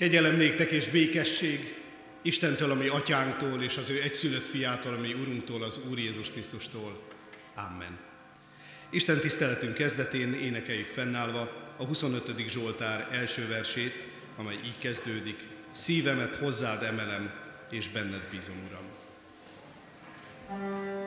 Kegyelem néktek és békesség Istentől, ami atyánktól, és az ő egyszülött fiától, ami Urunktól, az Úr Jézus Krisztustól. Amen. Isten tiszteletünk kezdetén énekeljük fennállva a 25. Zsoltár első versét, amely így kezdődik. Szívemet hozzád emelem, és benned bízom, Uram. thank you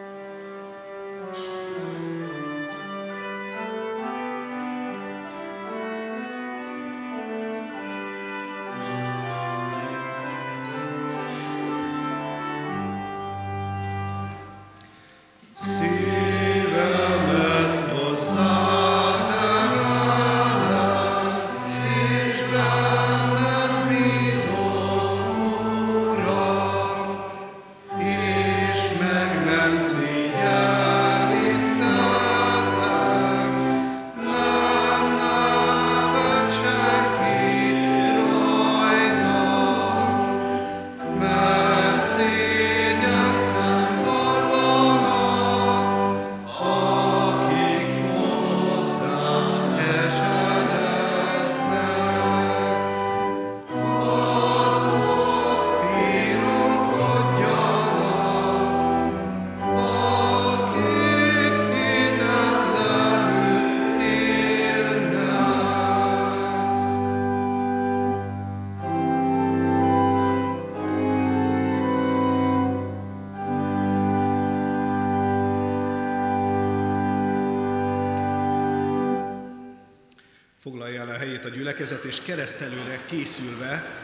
gyülekezet, és keresztelőre készülve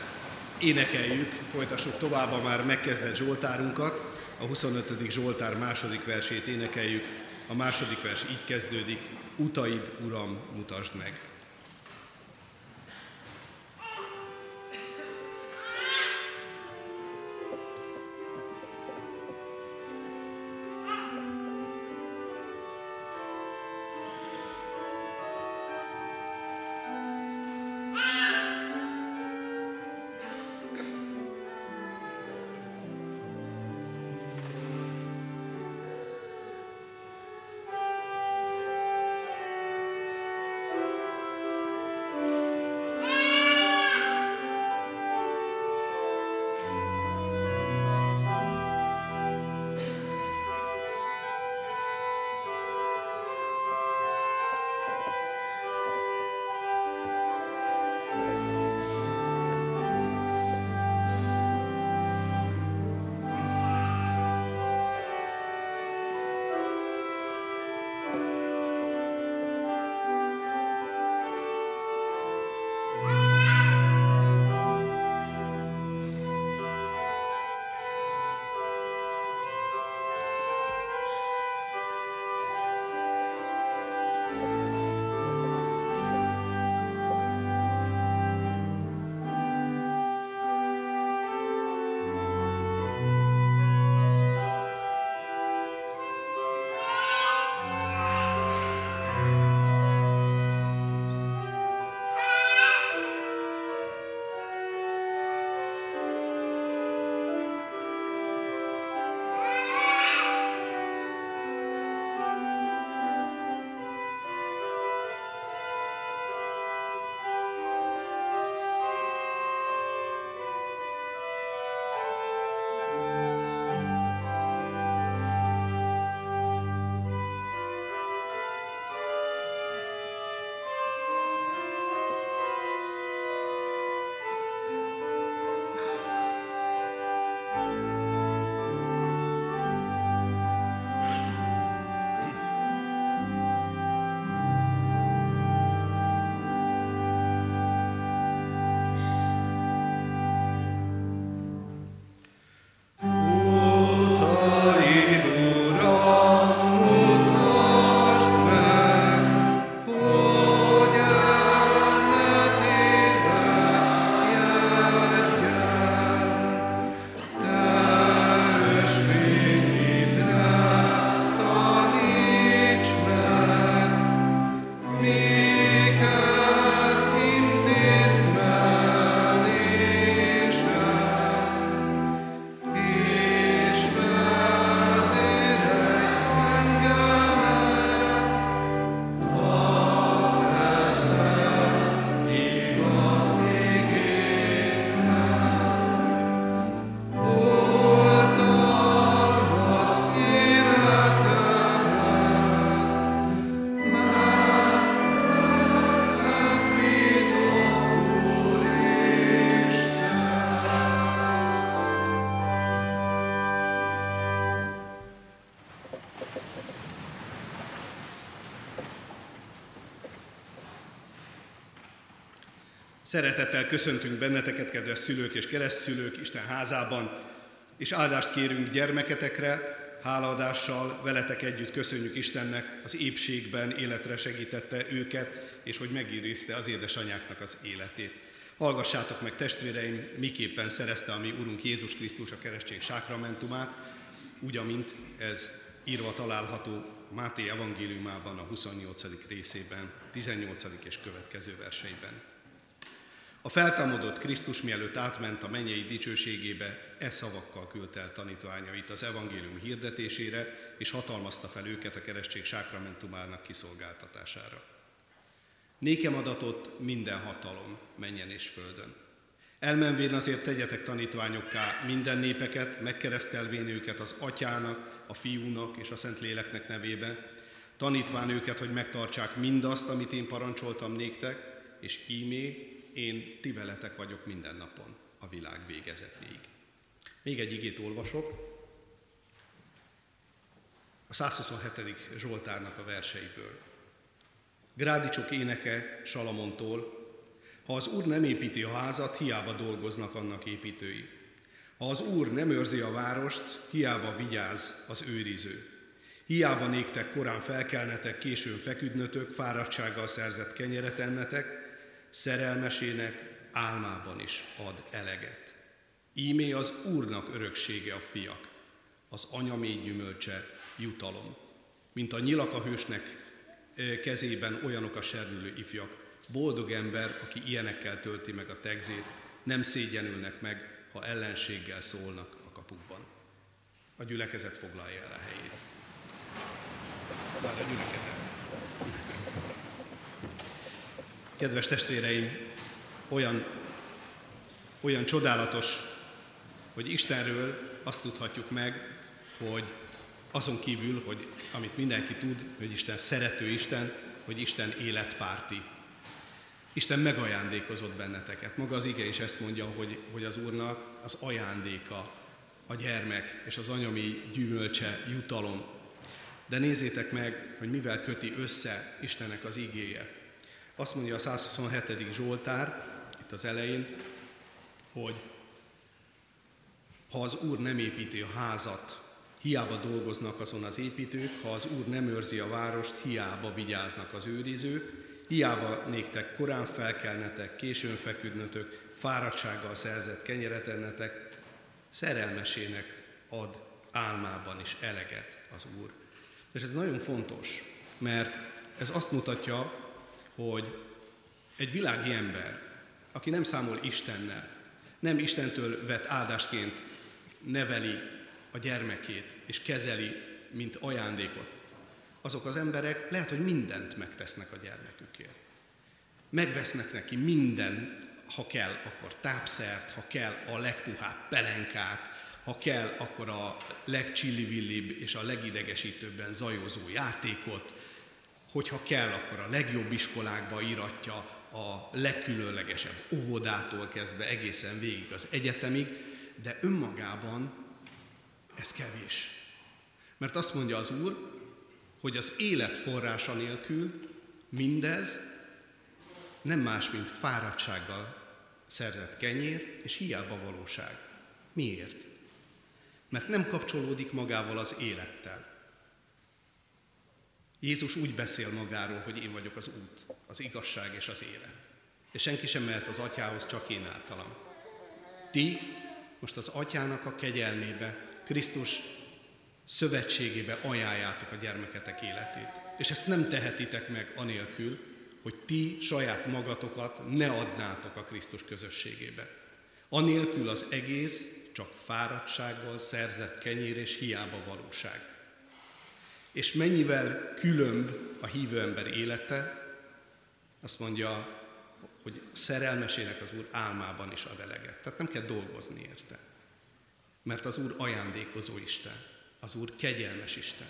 énekeljük, folytassuk tovább a már megkezdett Zsoltárunkat, a 25. Zsoltár második versét énekeljük. A második vers így kezdődik, utaid, Uram, mutasd meg. Szeretettel köszöntünk benneteket, kedves szülők és keresztszülők Isten házában, és áldást kérünk gyermeketekre, hálaadással veletek együtt köszönjük Istennek az épségben életre segítette őket, és hogy megírészte az édesanyáknak az életét. Hallgassátok meg testvéreim, miképpen szerezte a mi Urunk Jézus Krisztus a keresztség sákramentumát, úgy, amint ez írva található Máté evangéliumában a 28. részében, 18. és következő verseiben. A feltámadott Krisztus mielőtt átment a mennyei dicsőségébe, e szavakkal küldte el tanítványait az evangélium hirdetésére, és hatalmazta fel őket a keresztség sákramentumának kiszolgáltatására. Nékem adatot minden hatalom, menjen és földön. Elmenvén azért tegyetek tanítványokká minden népeket, megkeresztelvén őket az atyának, a fiúnak és a szent léleknek nevébe, tanítván őket, hogy megtartsák mindazt, amit én parancsoltam néktek, és ímé én ti veletek vagyok minden napon a világ végezetéig. Még egy igét olvasok, a 127. Zsoltárnak a verseiből. Grádicsok éneke Salamontól, ha az Úr nem építi a házat, hiába dolgoznak annak építői. Ha az Úr nem őrzi a várost, hiába vigyáz az őriző. Hiába néktek korán felkelnetek, későn feküdnötök, fáradtsággal szerzett kenyeret ennetek, szerelmesének álmában is ad eleget. Ímé az Úrnak öröksége a fiak, az anyamély gyümölcse jutalom. Mint a nyilak a hősnek kezében olyanok a serdülő ifjak. Boldog ember, aki ilyenekkel tölti meg a tegzét, nem szégyenülnek meg, ha ellenséggel szólnak a kapukban. A gyülekezet foglalja el a helyét. Már a gyülekezet. Kedves testvéreim, olyan, olyan csodálatos, hogy Istenről azt tudhatjuk meg, hogy azon kívül, hogy amit mindenki tud, hogy Isten szerető Isten, hogy Isten életpárti. Isten megajándékozott benneteket. Maga az ige is ezt mondja, hogy, hogy az Úrnak az ajándéka, a gyermek és az anyami gyümölcse, jutalom. De nézzétek meg, hogy mivel köti össze Istennek az igéje. Azt mondja a 127. Zsoltár, itt az elején, hogy ha az Úr nem építi a házat, hiába dolgoznak azon az építők, ha az Úr nem őrzi a várost, hiába vigyáznak az őrizők, hiába néktek korán felkelnetek, későn feküdnötök, fáradtsággal szerzett kenyeret ennetek, szerelmesének ad álmában is eleget az Úr. És ez nagyon fontos, mert ez azt mutatja, hogy egy világi ember, aki nem számol Istennel, nem Istentől vett áldásként neveli a gyermekét, és kezeli, mint ajándékot, azok az emberek lehet, hogy mindent megtesznek a gyermekükért. Megvesznek neki minden, ha kell, akkor tápszert, ha kell a legpuhább pelenkát, ha kell, akkor a legcsillivillibb és a legidegesítőbben zajozó játékot, hogyha kell, akkor a legjobb iskolákba íratja a legkülönlegesebb óvodától kezdve egészen végig az egyetemig, de önmagában ez kevés. Mert azt mondja az Úr, hogy az élet forrása nélkül mindez nem más, mint fáradtsággal szerzett kenyér és hiába valóság. Miért? Mert nem kapcsolódik magával az élettel. Jézus úgy beszél magáról, hogy én vagyok az út, az igazság és az élet. És senki sem mehet az atyához, csak én általam. Ti most az atyának a kegyelmébe, Krisztus szövetségébe ajánljátok a gyermeketek életét. És ezt nem tehetitek meg anélkül, hogy ti saját magatokat ne adnátok a Krisztus közösségébe. Anélkül az egész csak fáradtsággal szerzett kenyér és hiába valóság. És mennyivel különb a hívő ember élete, azt mondja, hogy szerelmesének az Úr álmában is ad eleget. Tehát nem kell dolgozni érte. Mert az Úr ajándékozó Isten. Az Úr kegyelmes Isten.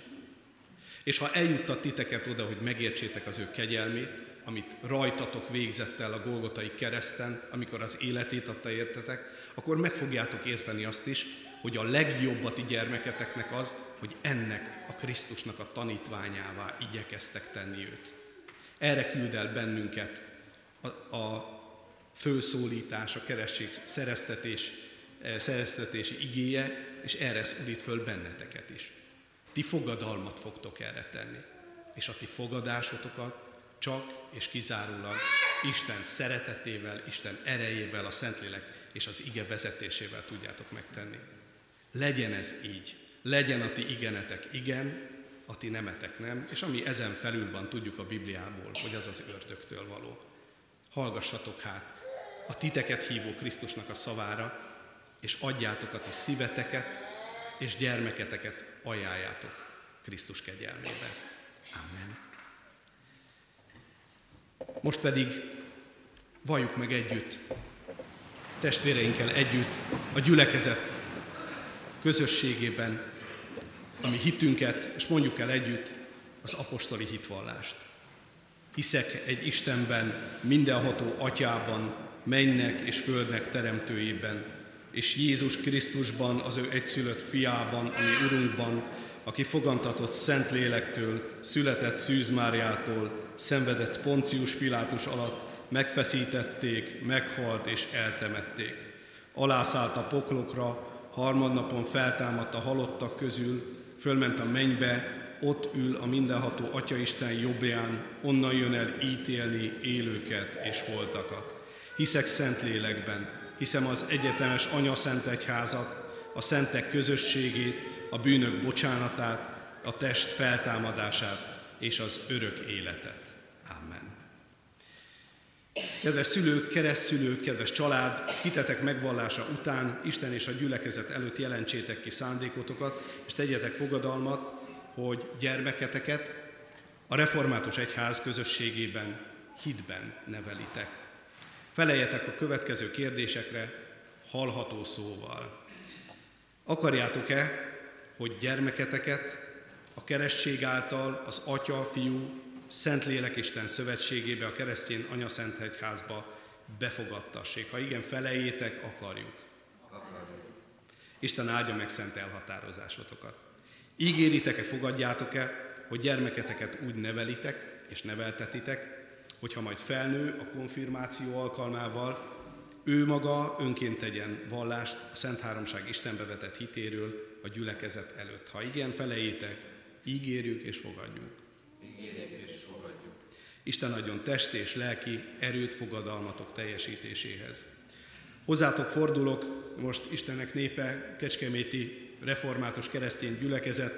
És ha eljuttat titeket oda, hogy megértsétek az ő kegyelmét, amit rajtatok végzett el a Golgotai kereszten, amikor az életét adta értetek, akkor meg fogjátok érteni azt is, hogy a legjobbat ti gyermeketeknek az, hogy ennek a Krisztusnak a tanítványává igyekeztek tenni őt. Erre küld el bennünket a, a főszólítás, a keresztség szereztetés, eh, szereztetési igéje, és erre szólít föl benneteket is. Ti fogadalmat fogtok erre tenni, és a ti fogadásotokat csak és kizárólag Isten szeretetével, Isten erejével, a Szentlélek és az ige vezetésével tudjátok megtenni. Legyen ez így. Legyen a ti igenetek igen, a ti nemetek nem, és ami ezen felül van, tudjuk a Bibliából, hogy az az ördögtől való. Hallgassatok hát a titeket hívó Krisztusnak a szavára, és adjátok a ti szíveteket, és gyermeketeket ajánljátok Krisztus kegyelmébe. Amen. Most pedig valljuk meg együtt, testvéreinkkel együtt, a gyülekezet közösségében, ami hitünket, és mondjuk el együtt az apostoli hitvallást. Hiszek egy Istenben, mindenható atyában, mennek és földnek teremtőjében, és Jézus Krisztusban, az ő egyszülött fiában, ami Urunkban, aki fogantatott Szent Lélektől, született Szűz Máriától, szenvedett Poncius Pilátus alatt, megfeszítették, meghalt és eltemették. Alászállt a poklokra, harmadnapon feltámadt a halottak közül, fölment a mennybe, ott ül a mindenható Atyaisten jobbján, onnan jön el ítélni élőket és holtakat. Hiszek szent lélekben, hiszem az egyetemes Anya Szent Egyházat, a szentek közösségét, a bűnök bocsánatát, a test feltámadását és az örök életet. Kedves szülők, keresztszülők, kedves család, hitetek megvallása után Isten és a gyülekezet előtt jelentsétek ki szándékotokat, és tegyetek fogadalmat, hogy gyermeketeket a református egyház közösségében hitben nevelitek. Feleljetek a következő kérdésekre hallható szóval. Akarjátok-e, hogy gyermeketeket a keresztség által az Atya, Fiú, Szentlélek Isten szövetségébe, a keresztény Szent Egyházba befogadtassék? Ha igen, felejétek, akarjuk. akarjuk. Isten áldja meg szent elhatározásotokat. Ígéritek-e, fogadjátok-e, hogy gyermeketeket úgy nevelitek és neveltetitek, hogyha majd felnő a konfirmáció alkalmával, ő maga önként tegyen vallást a Szent Háromság Istenbe vetett hitéről a gyülekezet előtt. Ha igen, felejétek, ígérjük és fogadjuk. Ígérjük és fogadjuk. Isten adjon testi és lelki erőt fogadalmatok teljesítéséhez. Hozzátok fordulok, most Istennek népe, Kecskeméti református keresztény gyülekezet,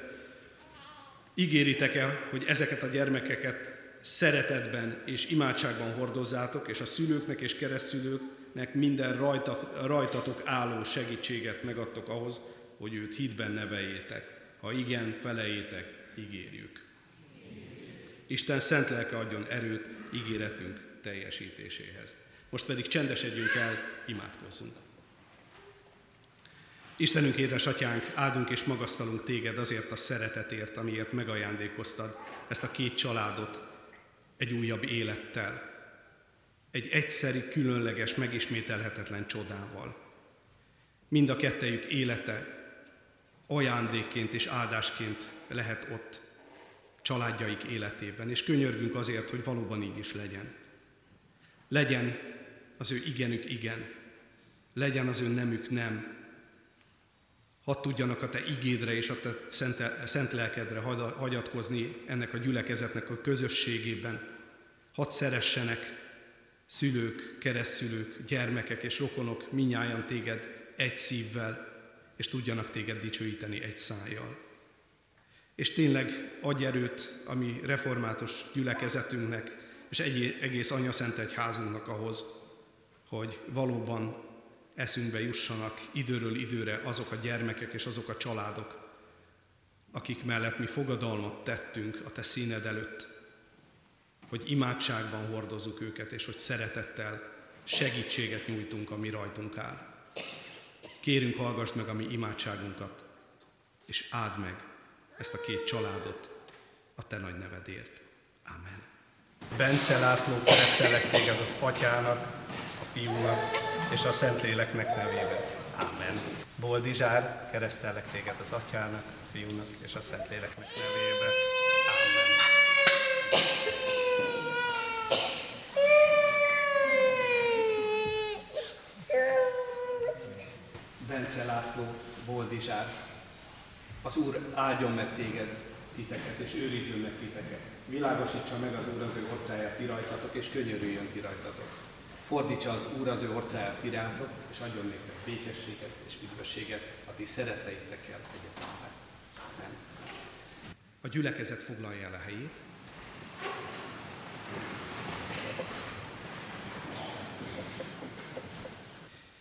ígéritek el, hogy ezeket a gyermekeket szeretetben és imádságban hordozzátok, és a szülőknek és keresztszülőknek minden rajta, rajtatok álló segítséget megadtok ahhoz, hogy őt hitben neveljétek. Ha igen, felejétek, ígérjük. Isten szent lelke adjon erőt ígéretünk teljesítéséhez. Most pedig csendesedjünk el, imádkozzunk. Istenünk, édesatyánk, áldunk és magasztalunk téged azért a szeretetért, amiért megajándékoztad ezt a két családot, egy újabb élettel, egy egyszeri, különleges, megismételhetetlen csodával. Mind a kettejük élete ajándékként és áldásként lehet ott családjaik életében, és könyörgünk azért, hogy valóban így is legyen. Legyen az ő igenük igen, legyen az ő nemük nem. Hadd tudjanak a te igédre és a te szent, szent lelkedre hagyatkozni ennek a gyülekezetnek a közösségében, Hadd szeressenek szülők, keresztszülők, gyermekek és rokonok minnyáján téged egy szívvel, és tudjanak téged dicsőíteni egy szájjal. És tényleg adj erőt a mi református gyülekezetünknek, és egy, egész Anya Szent Egyházunknak ahhoz, hogy valóban eszünkbe jussanak időről időre azok a gyermekek és azok a családok, akik mellett mi fogadalmat tettünk a Te színed előtt, hogy imádságban hordozzuk őket, és hogy szeretettel segítséget nyújtunk, ami rajtunk áll. Kérünk, hallgass meg a mi imádságunkat, és áld meg ezt a két családot a te nagy nevedért. Amen. Bence László keresztelek téged az atyának, a fiúnak és a Szentléleknek nevében. Amen. Boldizsár, keresztelek téged az atyának, a fiúnak és a Szentléleknek nevében. Bence László, Boldizsár, az Úr áldjon meg téged, titeket, és őrizzön meg titeket. Világosítsa meg az Úr az ő orcáját ti rajtatok, és könyörüljön ti rajtatok. Fordítsa az Úr az ő orcáját ti rátok, és adjon nektek békességet és üdvösséget a ti szeretteitekkel egyetemben. Amen. A gyülekezet foglalja el a helyét.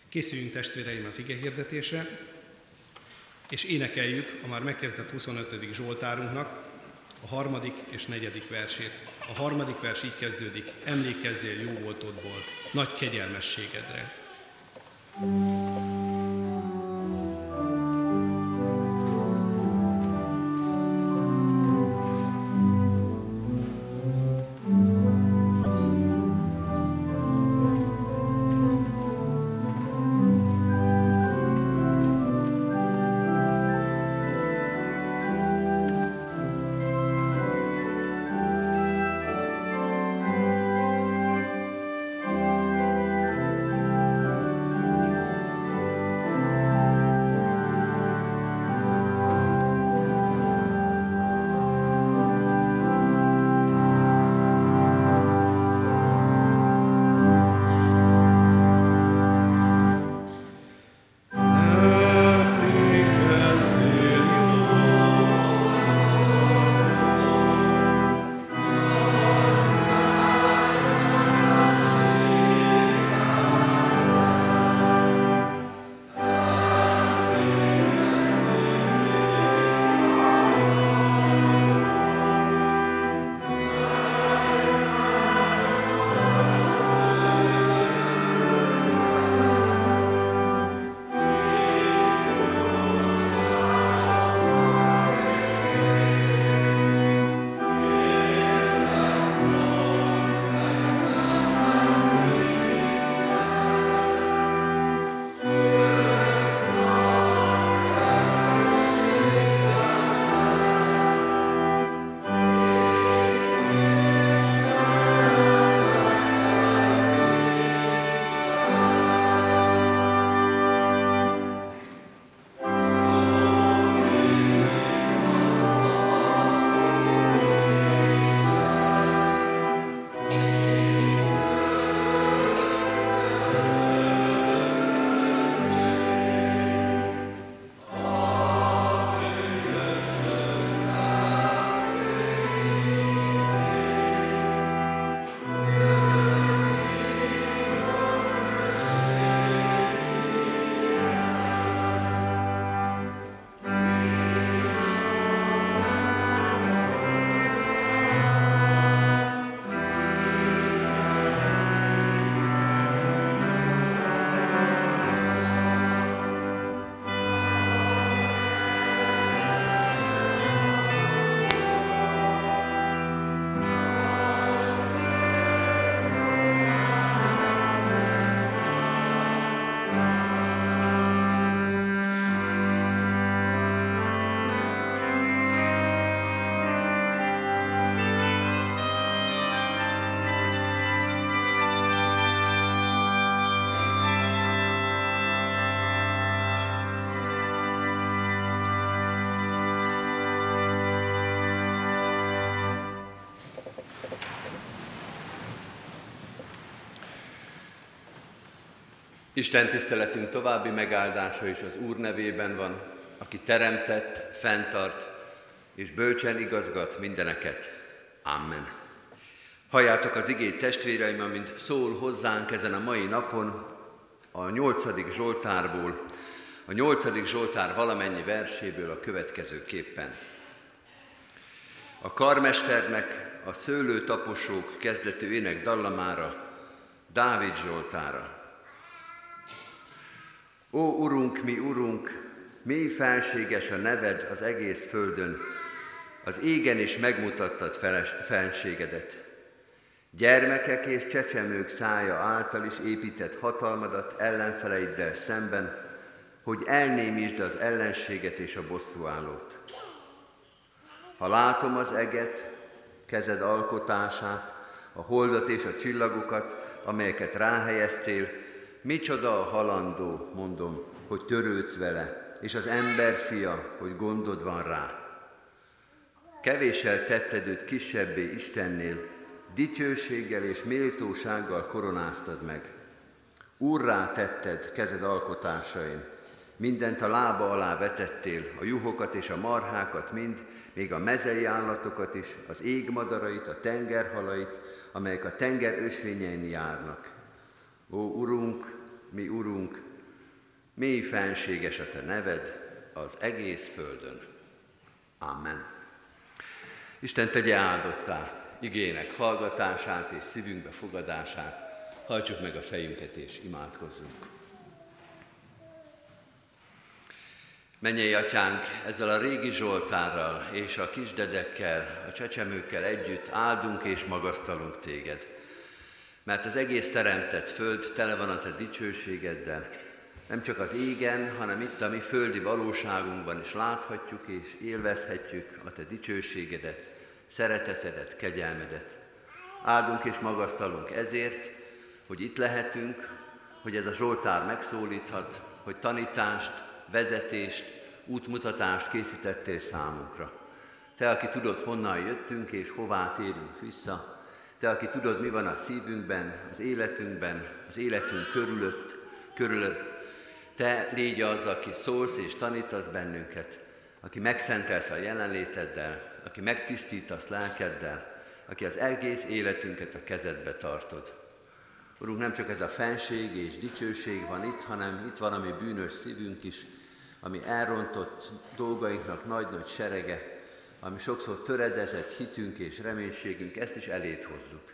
Készüljünk testvéreim az ige hirdetésre, és énekeljük a már megkezdett 25. Zsoltárunknak a harmadik és negyedik versét. A harmadik vers így kezdődik, emlékezzél jó voltodból, nagy kegyelmességedre. thank Isten tiszteletünk további megáldása is az Úr nevében van, aki teremtett, fenntart és bölcsen igazgat mindeneket. Amen. Halljátok az igét testvéreim, amint szól hozzánk ezen a mai napon a nyolcadik Zsoltárból, a nyolcadik Zsoltár valamennyi verséből a következőképpen. A karmesternek a szőlőtaposók kezdetű ének dallamára, Dávid Zsoltára. Ó, Urunk, mi Urunk, mély felséges a neved az egész földön, az égen is megmutattad felségedet. Gyermekek és csecsemők szája által is épített hatalmadat ellenfeleiddel szemben, hogy elnémítsd az ellenséget és a bosszúállót. Ha látom az eget, kezed alkotását, a holdat és a csillagokat, amelyeket ráhelyeztél, Micsoda a halandó, mondom, hogy törődsz vele, és az ember fia, hogy gondod van rá. Kevéssel tetted őt kisebbé Istennél, dicsőséggel és méltósággal koronáztad meg. Úrrá tetted kezed alkotásain, mindent a lába alá vetettél, a juhokat és a marhákat mind, még a mezei állatokat is, az égmadarait, a tengerhalait, amelyek a tenger ösvényein járnak. Ó, Urunk, mi Urunk, mély fenséges a Te neved az egész földön. Amen. Isten tegye áldottá igének hallgatását és szívünkbe fogadását. Hajtsuk meg a fejünket és imádkozzunk. Mennyei atyánk, ezzel a régi Zsoltárral és a kisdedekkel, a csecsemőkkel együtt áldunk és magasztalunk téged. Mert az egész teremtett föld tele van a te dicsőségeddel. Nem csak az égen, hanem itt a mi földi valóságunkban is láthatjuk és élvezhetjük a te dicsőségedet, szeretetedet, kegyelmedet. Áldunk és magasztalunk ezért, hogy itt lehetünk, hogy ez a Zsoltár megszólíthat, hogy tanítást, vezetést, útmutatást készítettél számunkra. Te, aki tudod, honnan jöttünk és hová térünk vissza, Te, aki tudod, mi van a szívünkben, az életünkben, az életünk körülött, körülött, Te légy az, aki szólsz és tanítasz bennünket, aki megszentelsz a jelenléteddel, aki megtisztítasz lelkeddel, aki az egész életünket a kezedbe tartod. Urunk, nem csak ez a fenség és dicsőség van itt, hanem itt van a mi bűnös szívünk is, ami elrontott dolgainknak nagy-nagy serege, ami sokszor töredezett hitünk és reménységünk, ezt is elét hozzuk.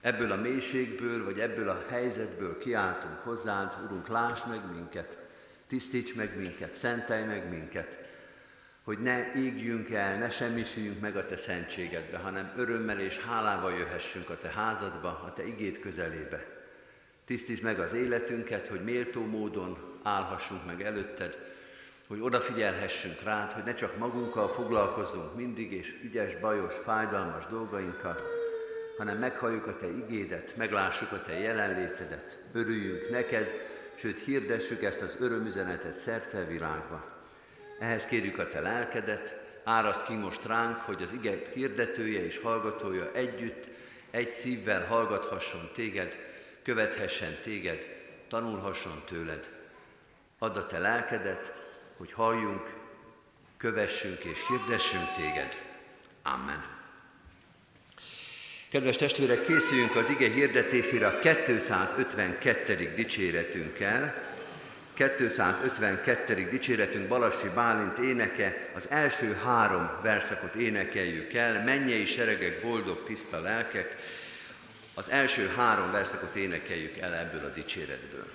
Ebből a mélységből, vagy ebből a helyzetből kiáltunk hozzád, Urunk, láss meg minket, tisztíts meg minket, szentelj meg minket, hogy ne égjünk el, ne semmisüljünk meg a Te szentségedbe, hanem örömmel és hálával jöhessünk a Te házadba, a Te igét közelébe. Tisztíts meg az életünket, hogy méltó módon állhassunk meg előtted, hogy odafigyelhessünk rád, hogy ne csak magunkkal foglalkozzunk mindig, és ügyes, bajos, fájdalmas dolgainkkal, hanem meghalljuk a Te igédet, meglássuk a Te jelenlétedet, örüljünk neked, sőt hirdessük ezt az örömüzenetet szerte a világba. Ehhez kérjük a Te lelkedet, áraszt ki most ránk, hogy az ige hirdetője és hallgatója együtt, egy szívvel hallgathasson Téged, követhessen Téged, tanulhasson tőled. Add a Te lelkedet, hogy halljunk, kövessünk és hirdessünk téged. Amen. Kedves testvérek, készüljünk az ige hirdetésére a 252. dicséretünkkel. 252. dicséretünk Balassi Bálint éneke, az első három verszakot énekeljük el, mennyei seregek, boldog, tiszta lelkek, az első három verszakot énekeljük el ebből a dicséretből.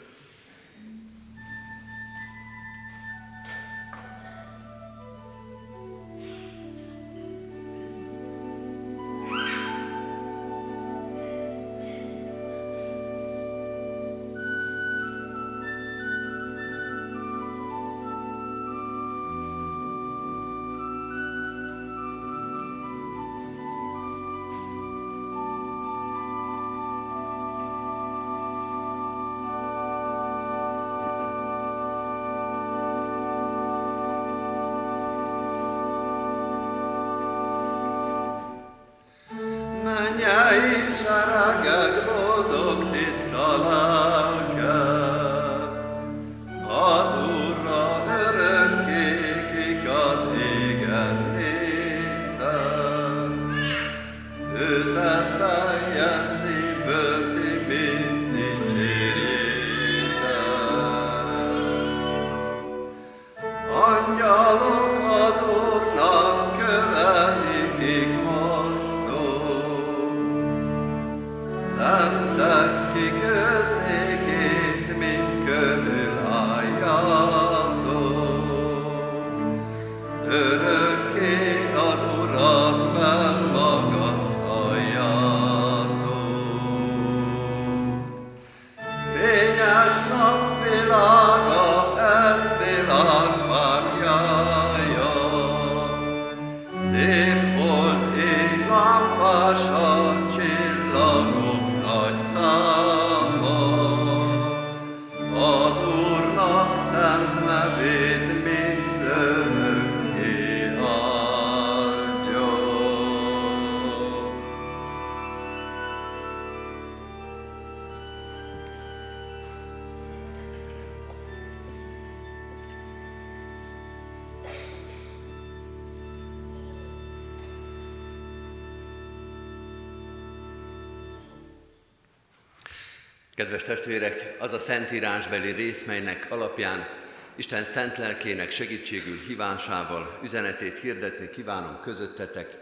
Kedves testvérek, az a szentírásbeli rész, melynek alapján Isten szent lelkének segítségül hívásával üzenetét hirdetni kívánom közöttetek,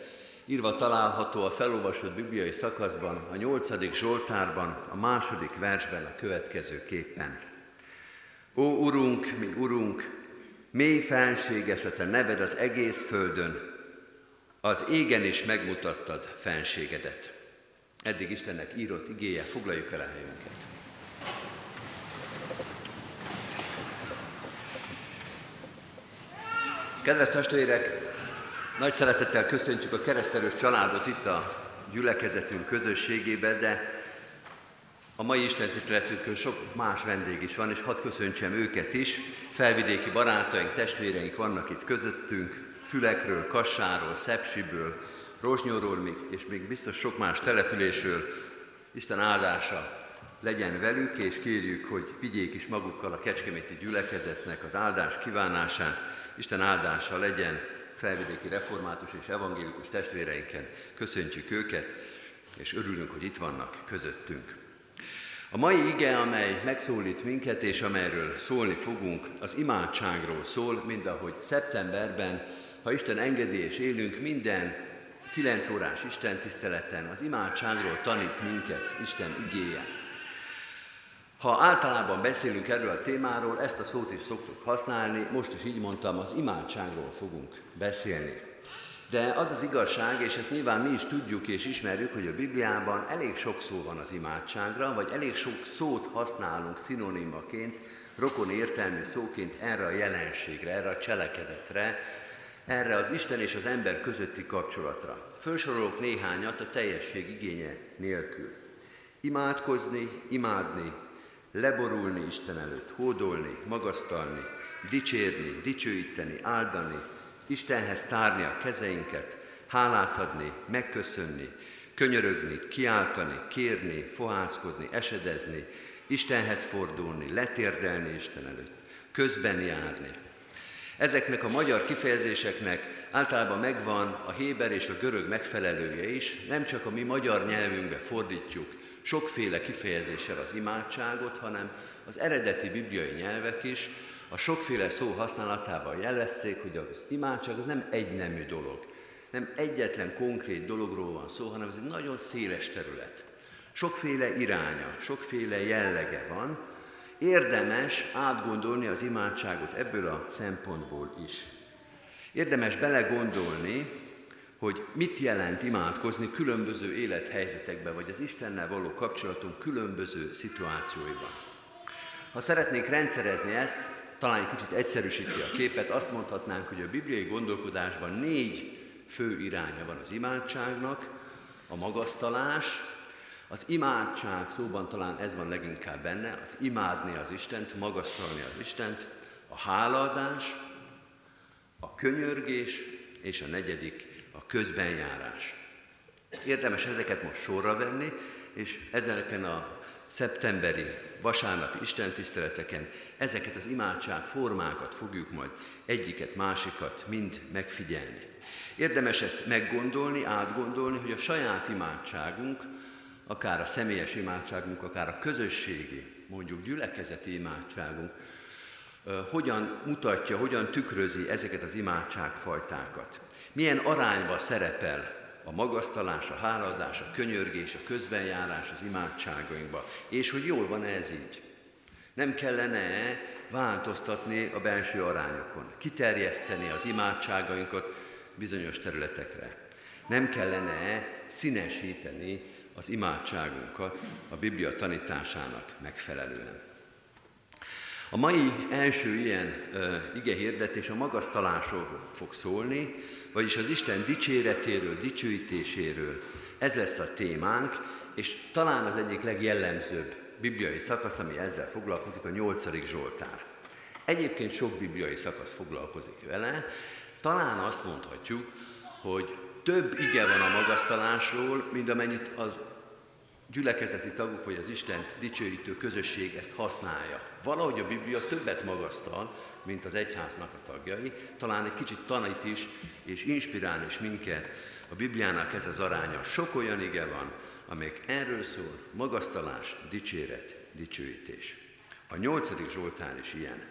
írva található a felolvasott bibliai szakaszban, a nyolcadik Zsoltárban, a második versben a következő képpen. Ó Urunk, mi Urunk, mély fenséges a Te neved az egész földön, az égen is megmutattad fenségedet. Eddig Istennek írott igéje, foglaljuk el a helyünket. Kedves testvérek, nagy szeretettel köszöntjük a keresztelős családot itt a gyülekezetünk közösségében, de a mai Isten tiszteletünkön sok más vendég is van, és hadd köszöntsem őket is. Felvidéki barátaink, testvéreink vannak itt közöttünk, Fülekről, Kassáról, Szepsiből, Rozsnyóról, és még biztos sok más településről. Isten áldása legyen velük, és kérjük, hogy vigyék is magukkal a Kecskeméti gyülekezetnek az áldás kívánását, Isten áldása legyen felvidéki református és evangélikus testvéreinken. Köszöntjük őket, és örülünk, hogy itt vannak közöttünk. A mai ige, amely megszólít minket, és amelyről szólni fogunk, az imádságról szól, mind ahogy szeptemberben, ha Isten engedi és élünk, minden 9 órás Isten tiszteleten az imádságról tanít minket Isten igéje. Ha általában beszélünk erről a témáról, ezt a szót is szoktuk használni, most is így mondtam, az imádságról fogunk beszélni. De az az igazság, és ezt nyilván mi is tudjuk és ismerjük, hogy a Bibliában elég sok szó van az imádságra, vagy elég sok szót használunk szinonimaként, rokon értelmű szóként erre a jelenségre, erre a cselekedetre, erre az Isten és az ember közötti kapcsolatra. Fölsorolok néhányat a teljesség igénye nélkül. Imádkozni, imádni, leborulni Isten előtt, hódolni, magasztalni, dicsérni, dicsőíteni, áldani, Istenhez tárni a kezeinket, hálát adni, megköszönni, könyörögni, kiáltani, kérni, fohászkodni, esedezni, Istenhez fordulni, letérdelni Isten előtt, közben járni. Ezeknek a magyar kifejezéseknek általában megvan a héber és a görög megfelelője is, nem csak a mi magyar nyelvünkbe fordítjuk sokféle kifejezéssel az imádságot, hanem az eredeti bibliai nyelvek is a sokféle szó használatával jelezték, hogy az imádság az nem egynemű dolog. Nem egyetlen konkrét dologról van szó, hanem ez egy nagyon széles terület. Sokféle iránya, sokféle jellege van. Érdemes átgondolni az imádságot ebből a szempontból is. Érdemes belegondolni, hogy mit jelent imádkozni különböző élethelyzetekben, vagy az Istennel való kapcsolatunk különböző szituációiban. Ha szeretnénk rendszerezni ezt, talán egy kicsit egyszerűsíti a képet, azt mondhatnánk, hogy a bibliai gondolkodásban négy fő iránya van az imádságnak, a magasztalás, az imádság szóban talán ez van leginkább benne, az imádni az Istent, magasztalni az Istent, a hálaadás, a könyörgés, és a negyedik a közbenjárás. Érdemes ezeket most sorra venni, és ezeken a szeptemberi vasárnapi istentiszteleteken ezeket az imádság formákat fogjuk majd egyiket, másikat mind megfigyelni. Érdemes ezt meggondolni, átgondolni, hogy a saját imádságunk, akár a személyes imádságunk, akár a közösségi, mondjuk gyülekezeti imádságunk, hogyan mutatja, hogyan tükrözi ezeket az imádságfajtákat. Milyen arányba szerepel a magasztalás, a háladás, a könyörgés, a közbenjárás az imádságainkba, és hogy jól van ez így. Nem kellene változtatni a belső arányokon, kiterjeszteni az imádságainkat bizonyos területekre. Nem kellene színesíteni az imádságunkat a Biblia tanításának megfelelően. A mai első ilyen uh, ige hirdetés a magasztalásról fog szólni, vagyis az Isten dicséretéről, dicsőítéséről. Ez lesz a témánk, és talán az egyik legjellemzőbb bibliai szakasz, ami ezzel foglalkozik, a nyolcadik Zsoltár. Egyébként sok bibliai szakasz foglalkozik vele. Talán azt mondhatjuk, hogy több ige van a magasztalásról, mint amennyit az gyülekezeti tagok vagy az Istent dicsőítő közösség ezt használja. Valahogy a Biblia többet magasztal, mint az egyháznak a tagjai, talán egy kicsit tanít is, és inspirál is minket. A Bibliának ez az aránya. Sok olyan ige van, amelyek erről szól, magasztalás, dicséret, dicsőítés. A nyolcadik Zsoltár is ilyen.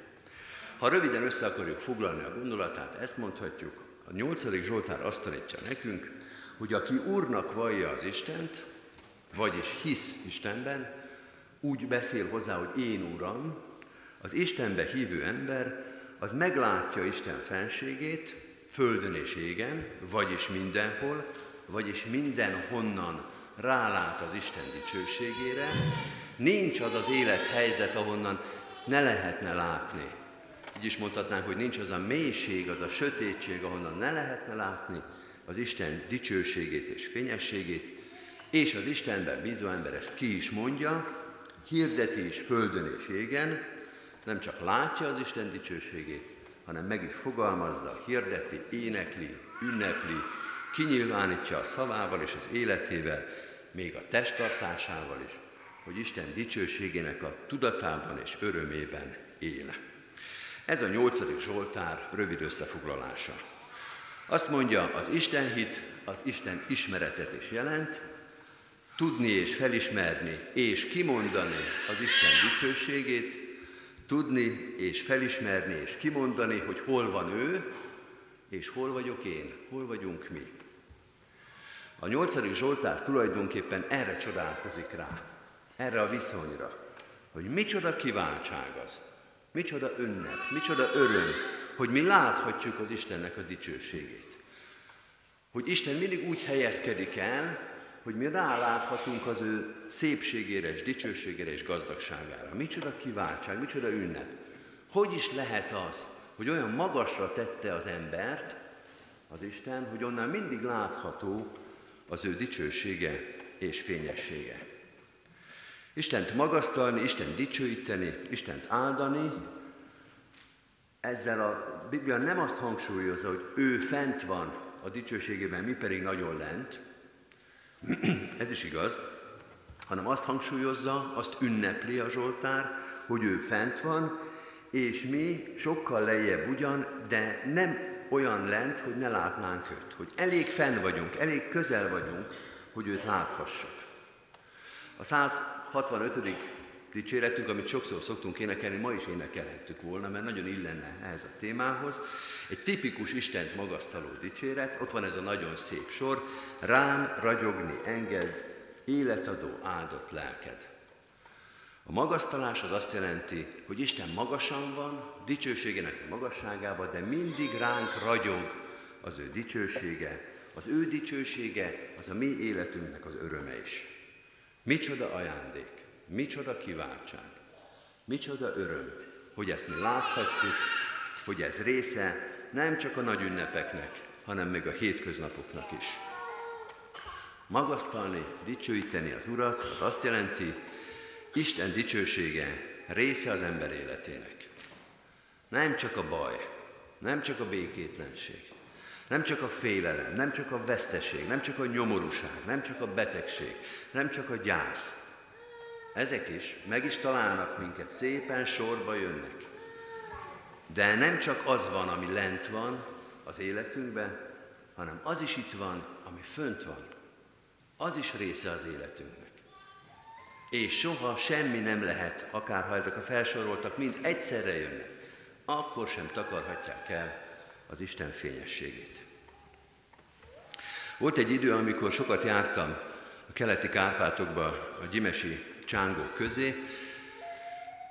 Ha röviden össze akarjuk foglalni a gondolatát, ezt mondhatjuk, a nyolcadik Zsoltár azt tanítja nekünk, hogy aki Úrnak vallja az Istent, vagyis hisz Istenben, úgy beszél hozzá, hogy én Uram, az Istenbe hívő ember, az meglátja Isten fenségét, földön és égen, vagyis mindenhol, vagyis mindenhonnan rálát az Isten dicsőségére, nincs az az élethelyzet, ahonnan ne lehetne látni. Így is mondhatnánk, hogy nincs az a mélység, az a sötétség, ahonnan ne lehetne látni az Isten dicsőségét és fényességét, és az Istenben bízó ember ezt ki is mondja, hirdeti is földön és égen, nem csak látja az Isten dicsőségét, hanem meg is fogalmazza, hirdeti, énekli, ünnepli, kinyilvánítja a szavával és az életével, még a testtartásával is, hogy Isten dicsőségének a tudatában és örömében él. Ez a nyolcadik Zsoltár rövid összefoglalása. Azt mondja, az Isten hit, az Isten ismeretet is jelent, tudni és felismerni és kimondani az Isten dicsőségét, tudni és felismerni és kimondani, hogy hol van ő, és hol vagyok én, hol vagyunk mi. A nyolcadik Zsoltár tulajdonképpen erre csodálkozik rá, erre a viszonyra, hogy micsoda kiváltság az, micsoda ünnep, micsoda öröm, hogy mi láthatjuk az Istennek a dicsőségét. Hogy Isten mindig úgy helyezkedik el, hogy mi ráláthatunk az ő szépségére és dicsőségére és gazdagságára. Micsoda kiváltság, micsoda ünnep. Hogy is lehet az, hogy olyan magasra tette az embert, az Isten, hogy onnan mindig látható az ő dicsősége és fényessége. Istent magasztalni, Isten dicsőíteni, Istent áldani, ezzel a Biblia nem azt hangsúlyozza, hogy ő fent van a dicsőségében, mi pedig nagyon lent, ez is igaz, hanem azt hangsúlyozza, azt ünnepli a Zsoltár, hogy ő fent van, és mi sokkal lejjebb ugyan, de nem olyan lent, hogy ne látnánk őt, hogy elég fenn vagyunk, elég közel vagyunk, hogy őt láthassuk. A 165. dicséretünk, amit sokszor szoktunk énekelni, ma is énekelhettük volna, mert nagyon illene ehhez a témához. Egy tipikus Istent magasztaló dicséret, ott van ez a nagyon szép sor, rám ragyogni enged, életadó áldott lelked. A magasztalás az azt jelenti, hogy Isten magasan van, dicsőségének a magasságában, de mindig ránk ragyog az ő dicsősége. Az ő dicsősége az a mi életünknek az öröme is. Micsoda ajándék, micsoda kiváltság, micsoda öröm, hogy ezt mi láthatjuk, hogy ez része nem csak a nagy ünnepeknek, hanem még a hétköznapoknak is. Magasztalni, dicsőíteni az Urat, az azt jelenti, Isten dicsősége része az ember életének. Nem csak a baj, nem csak a békétlenség, nem csak a félelem, nem csak a veszteség, nem csak a nyomorúság, nem csak a betegség, nem csak a gyász. Ezek is meg is találnak minket, szépen sorba jönnek. De nem csak az van, ami lent van az életünkben, hanem az is itt van, ami fönt van. Az is része az életünknek. És soha semmi nem lehet, akárha ezek a felsoroltak mind egyszerre jönnek, akkor sem takarhatják el az Isten fényességét. Volt egy idő, amikor sokat jártam a keleti Kárpátokba, a gyimesi csángók közé.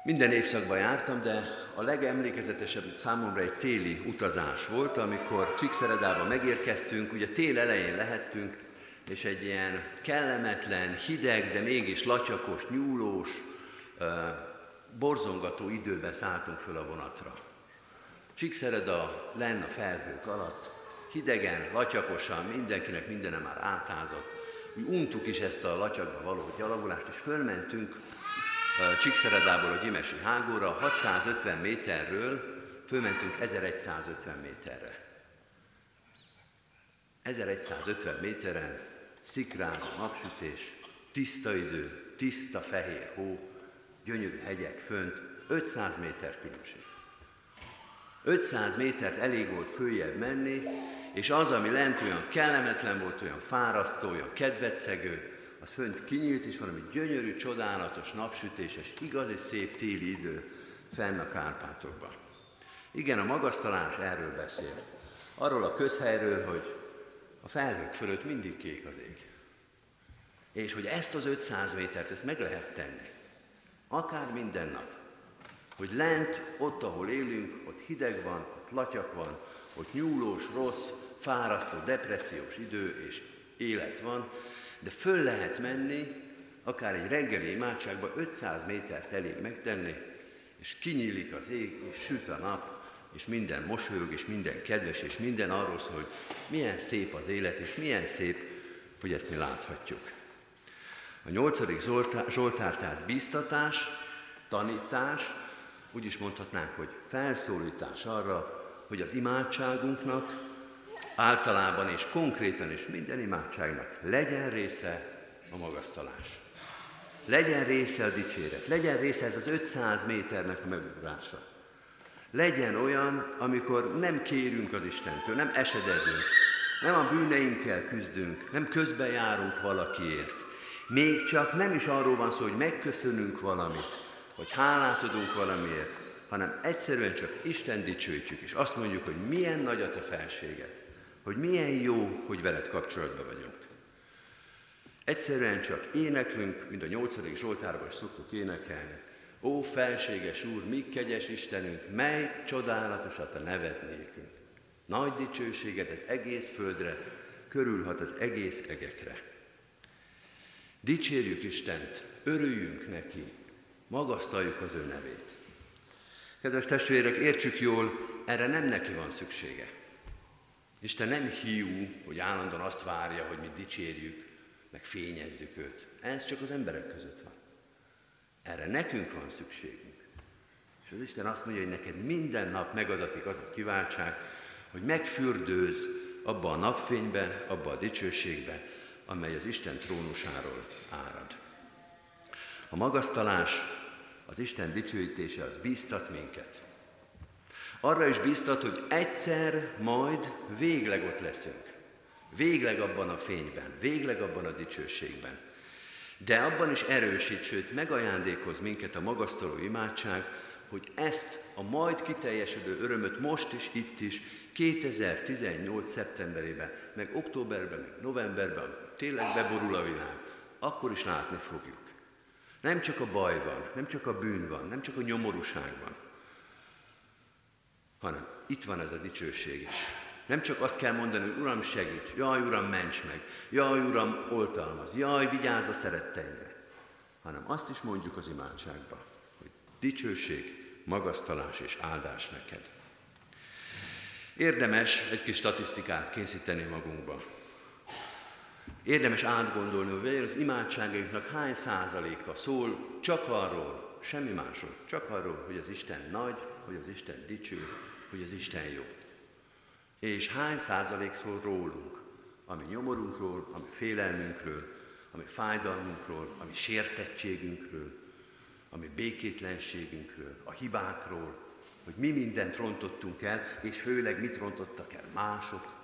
Minden évszakban jártam, de a legemlékezetesebb számomra egy téli utazás volt, amikor Csíkszeredába megérkeztünk, ugye tél elején lehettünk, és egy ilyen kellemetlen, hideg, de mégis latyakos, nyúlós, borzongató időben szálltunk föl a vonatra. Csíkszereda lenn a felhők alatt, hidegen, latyakosan, mindenkinek mindenem már átázott. Mi untuk is ezt a latyakba való gyalogulást, és fölmentünk Csíkszeredából a Gyimesi hágóra, 650 méterről fölmentünk 1150 méterre. 1150 méteren szikrázó napsütés, tiszta idő, tiszta fehér hó, gyönyörű hegyek fönt, 500 méter különbség. 500 métert elég volt följebb menni, és az, ami lent olyan kellemetlen volt, olyan fárasztó, olyan kedvecegő, az fönt kinyílt, és valami gyönyörű, csodálatos, napsütéses, igazi szép téli idő fenn a Kárpátokban. Igen, a magasztalás erről beszél. Arról a közhelyről, hogy a felhők fölött mindig kék az ég. És hogy ezt az 500 métert, ezt meg lehet tenni. Akár minden nap. Hogy lent, ott, ahol élünk, ott hideg van, ott latyak van, ott nyúlós, rossz, fárasztó, depressziós idő és élet van, de föl lehet menni, akár egy reggeli imádságba 500 métert elég megtenni, és kinyílik az ég, és süt a nap, és minden mosolyog, és minden kedves, és minden arról szól, hogy milyen szép az élet, és milyen szép, hogy ezt mi láthatjuk. A nyolcadik Zsoltár, tehát bíztatás, tanítás, úgy is mondhatnánk, hogy felszólítás arra, hogy az imádságunknak általában és konkrétan is minden imádságnak legyen része a magasztalás. Legyen része a dicséret, legyen része ez az 500 méternek a megugrása. Legyen olyan, amikor nem kérünk az Istentől, nem esedezünk, nem a bűneinkkel küzdünk, nem közben járunk valakiért. Még csak nem is arról van szó, hogy megköszönünk valamit, hogy hálát adunk valamiért, hanem egyszerűen csak Isten dicsőítjük, és azt mondjuk, hogy milyen nagy a te felséged, hogy milyen jó, hogy veled kapcsolatban vagyunk. Egyszerűen csak éneklünk, mint a nyolcadik Zsoltárban is szoktuk énekelni, Ó, felséges Úr, mi kegyes Istenünk, mely csodálatos a neved nékünk. Nagy dicsőséged az egész földre, körülhat az egész egekre. Dicsérjük Istent, örüljünk neki, magasztaljuk az ő nevét. Kedves testvérek, értsük jól, erre nem neki van szüksége. Isten nem hiú, hogy állandóan azt várja, hogy mi dicsérjük, meg fényezzük őt. Ez csak az emberek között van. Erre nekünk van szükségünk. És az Isten azt mondja, hogy neked minden nap megadatik az a kiváltság, hogy megfürdőz abba a napfénybe, abba a dicsőségbe, amely az Isten trónusáról árad. A magasztalás, az Isten dicsőítése az bíztat minket. Arra is bíztat, hogy egyszer majd végleg ott leszünk. Végleg abban a fényben, végleg abban a dicsőségben. De abban is erősít, sőt megajándékoz minket a magasztaló imádság, hogy ezt a majd kiteljesedő örömöt most is, itt is, 2018. szeptemberében, meg októberben, meg novemberben, tényleg beborul a világ, akkor is látni fogjuk. Nem csak a baj van, nem csak a bűn van, nem csak a nyomorúság van, hanem itt van ez a dicsőség is. Nem csak azt kell mondani, hogy Uram segíts, jaj Uram ments meg, jaj Uram oltalmaz, jaj vigyázz a szeretteimre, hanem azt is mondjuk az imádságba, hogy dicsőség, magasztalás és áldás neked. Érdemes egy kis statisztikát készíteni magunkba. Érdemes átgondolni, hogy az imádságainknak hány százaléka szól csak arról, semmi másról, csak arról, hogy az Isten nagy, hogy az Isten dicső, hogy az Isten jó. És hány százalék szól rólunk, ami nyomorunkról, ami félelmünkről, ami fájdalmunkról, ami sértettségünkről, ami békétlenségünkről, a hibákról, hogy mi mindent rontottunk el, és főleg mit rontottak el mások,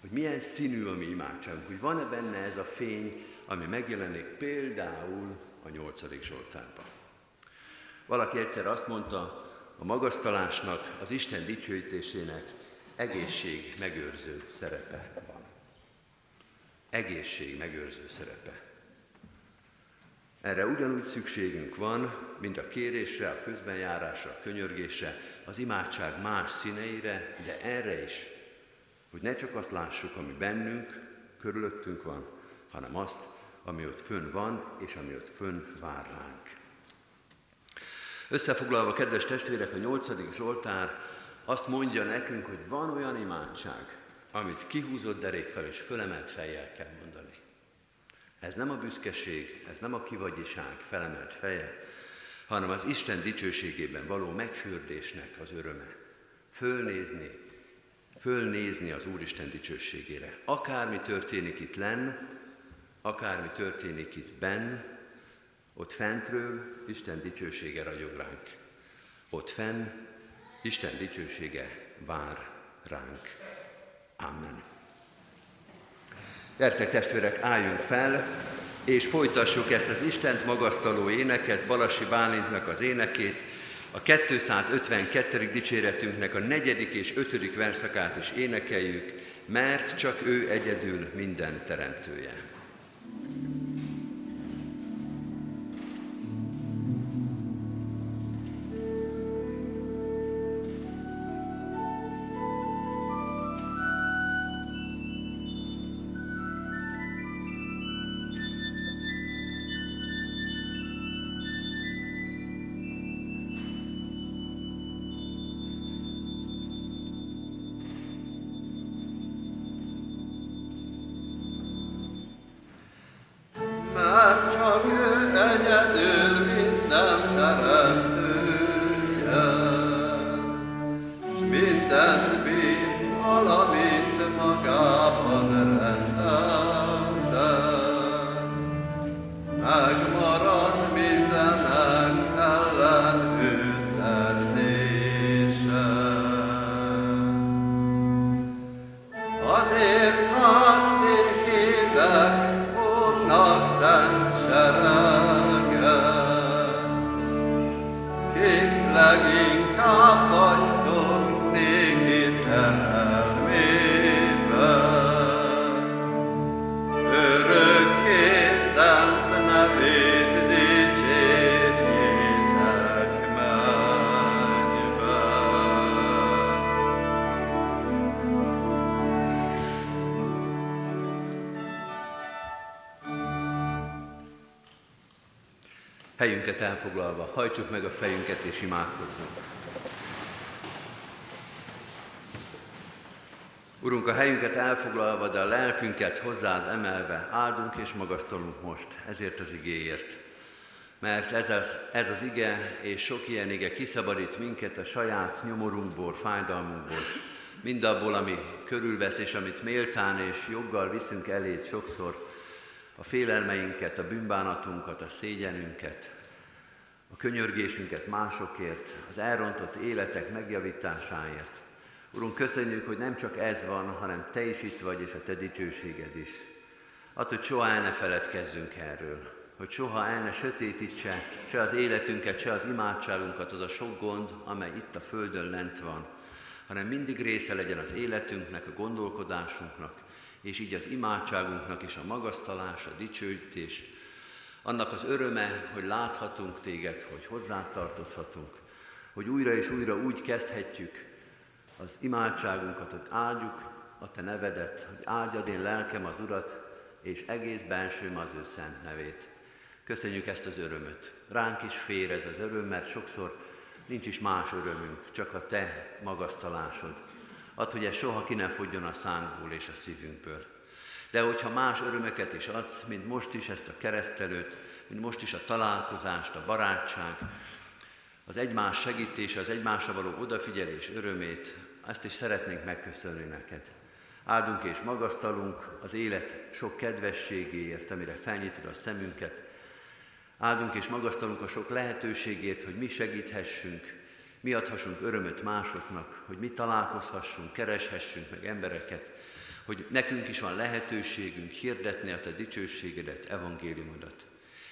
hogy milyen színű a mi imádságunk, hogy van-e benne ez a fény, ami megjelenik például a nyolcadik Zsoltárban. Valaki egyszer azt mondta, a magasztalásnak, az Isten dicsőítésének egészség megőrző szerepe van. Egészség megőrző szerepe. Erre ugyanúgy szükségünk van, mint a kérésre, a közbenjárásra, a könyörgésre, az imádság más színeire, de erre is, hogy ne csak azt lássuk, ami bennünk, körülöttünk van, hanem azt, ami ott fönn van, és ami ott fönn vár ránk. Összefoglalva, kedves testvérek, a nyolcadik Zsoltár azt mondja nekünk, hogy van olyan imádság, amit kihúzott derékkal és fölemelt fejjel kell mondani. Ez nem a büszkeség, ez nem a kivagyiság felemelt feje, hanem az Isten dicsőségében való megfürdésnek az öröme. Fölnézni, fölnézni az Úristen dicsőségére. Akármi történik itt lenn, akármi történik itt benn, ott fentről Isten dicsősége ragyog ránk. Ott fenn Isten dicsősége vár ránk. Amen. Gyertek testvérek, álljunk fel, és folytassuk ezt az Istent magasztaló éneket, Balasi Bálintnak az énekét, a 252. dicséretünknek a negyedik és ötödik verszakát is énekeljük, mert csak ő egyedül minden teremtője. Elfoglalva, hajtsuk meg a fejünket és imádkozzunk. Urunk, a helyünket elfoglalva, de a lelkünket hozzád emelve áldunk és magasztalunk most ezért az igéért. Mert ez az, ez az ige és sok ilyen ige kiszabadít minket a saját nyomorunkból, fájdalmunkból, mindabból, ami körülvesz és amit méltán és joggal viszünk elét sokszor, a félelmeinket, a bűnbánatunkat, a szégyenünket, könyörgésünket másokért, az elrontott életek megjavításáért. Urunk, köszönjük, hogy nem csak ez van, hanem Te is itt vagy, és a Te dicsőséged is. Attól, hogy soha el ne feledkezzünk erről, hogy soha el ne sötétítse se az életünket, se az imádságunkat, az a sok gond, amely itt a Földön lent van, hanem mindig része legyen az életünknek, a gondolkodásunknak, és így az imádságunknak is a magasztalás, a dicsőítés, annak az öröme, hogy láthatunk téged, hogy hozzá tartozhatunk, hogy újra és újra úgy kezdhetjük az imádságunkat, hogy áldjuk a te nevedet, hogy áldjad én lelkem az Urat, és egész bensőm az ő szent nevét. Köszönjük ezt az örömöt. Ránk is fér ez az öröm, mert sokszor nincs is más örömünk, csak a te magasztalásod. Add, hogy ez soha ki ne fogjon a szánkból és a szívünkből. De hogyha más örömeket is adsz, mint most is ezt a keresztelőt, mint most is a találkozást, a barátság, az egymás segítése, az egymásra való odafigyelés örömét, ezt is szeretnénk megköszönni neked. Áldunk és magasztalunk az élet sok kedvességéért, amire felnyitod a szemünket. Áldunk és magasztalunk a sok lehetőségért, hogy mi segíthessünk, mi adhassunk örömöt másoknak, hogy mi találkozhassunk, kereshessünk meg embereket, hogy nekünk is van lehetőségünk hirdetni a te dicsőségedet, evangéliumodat.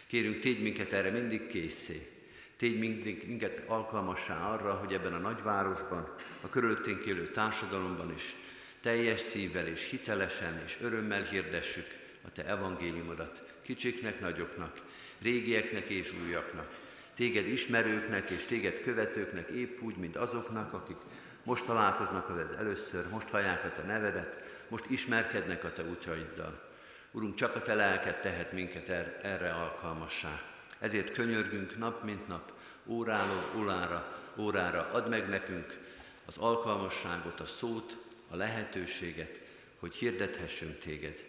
Kérünk, tégy minket erre mindig készé. Tégy minket alkalmassá arra, hogy ebben a nagyvárosban, a körülöttünk élő társadalomban is teljes szívvel és hitelesen és örömmel hirdessük a Te evangéliumodat kicsiknek, nagyoknak, régieknek és újaknak, téged ismerőknek és téged követőknek épp úgy, mint azoknak, akik most találkoznak veled először, most hallják a te nevedet, most ismerkednek a te útjaiddal. Urunk, csak a te lelked tehet minket er, erre alkalmassá. Ezért könyörgünk nap mint nap, óráról órára, órára, add meg nekünk az alkalmasságot, a szót, a lehetőséget, hogy hirdethessünk téged.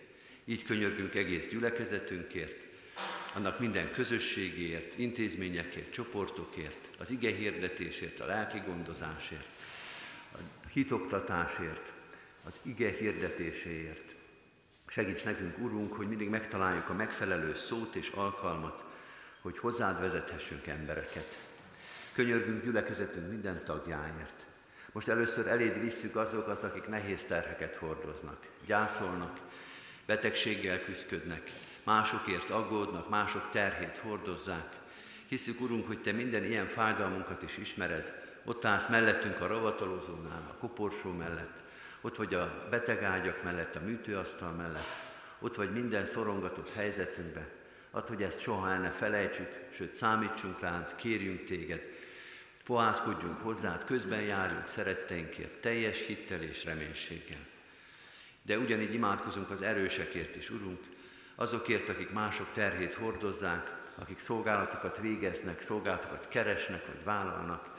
Így könyörgünk egész gyülekezetünkért, annak minden közösségéért, intézményekért, csoportokért, az ige hirdetésért, a lelki gondozásért, a hitoktatásért, az ige hirdetéséért. Segíts nekünk, Urunk, hogy mindig megtaláljuk a megfelelő szót és alkalmat, hogy hozzád vezethessünk embereket. Könyörgünk gyülekezetünk minden tagjáért. Most először eléd visszük azokat, akik nehéz terheket hordoznak, gyászolnak, betegséggel küzdködnek, másokért aggódnak, mások terhét hordozzák. Hiszük, Urunk, hogy Te minden ilyen fájdalmunkat is ismered. Ott állsz mellettünk a ravatalozónál, a koporsó mellett, ott vagy a betegágyak mellett, a műtőasztal mellett, ott vagy minden szorongatott helyzetünkben. Add, hogy ezt soha el ne felejtsük, sőt számítsunk rád, kérjünk téged, pohászkodjunk hozzád, közben járjunk szeretteinkért, teljes hittel és reménységgel. De ugyanígy imádkozunk az erősekért is, Urunk, azokért, akik mások terhét hordozzák, akik szolgálatokat végeznek, szolgálatokat keresnek vagy vállalnak,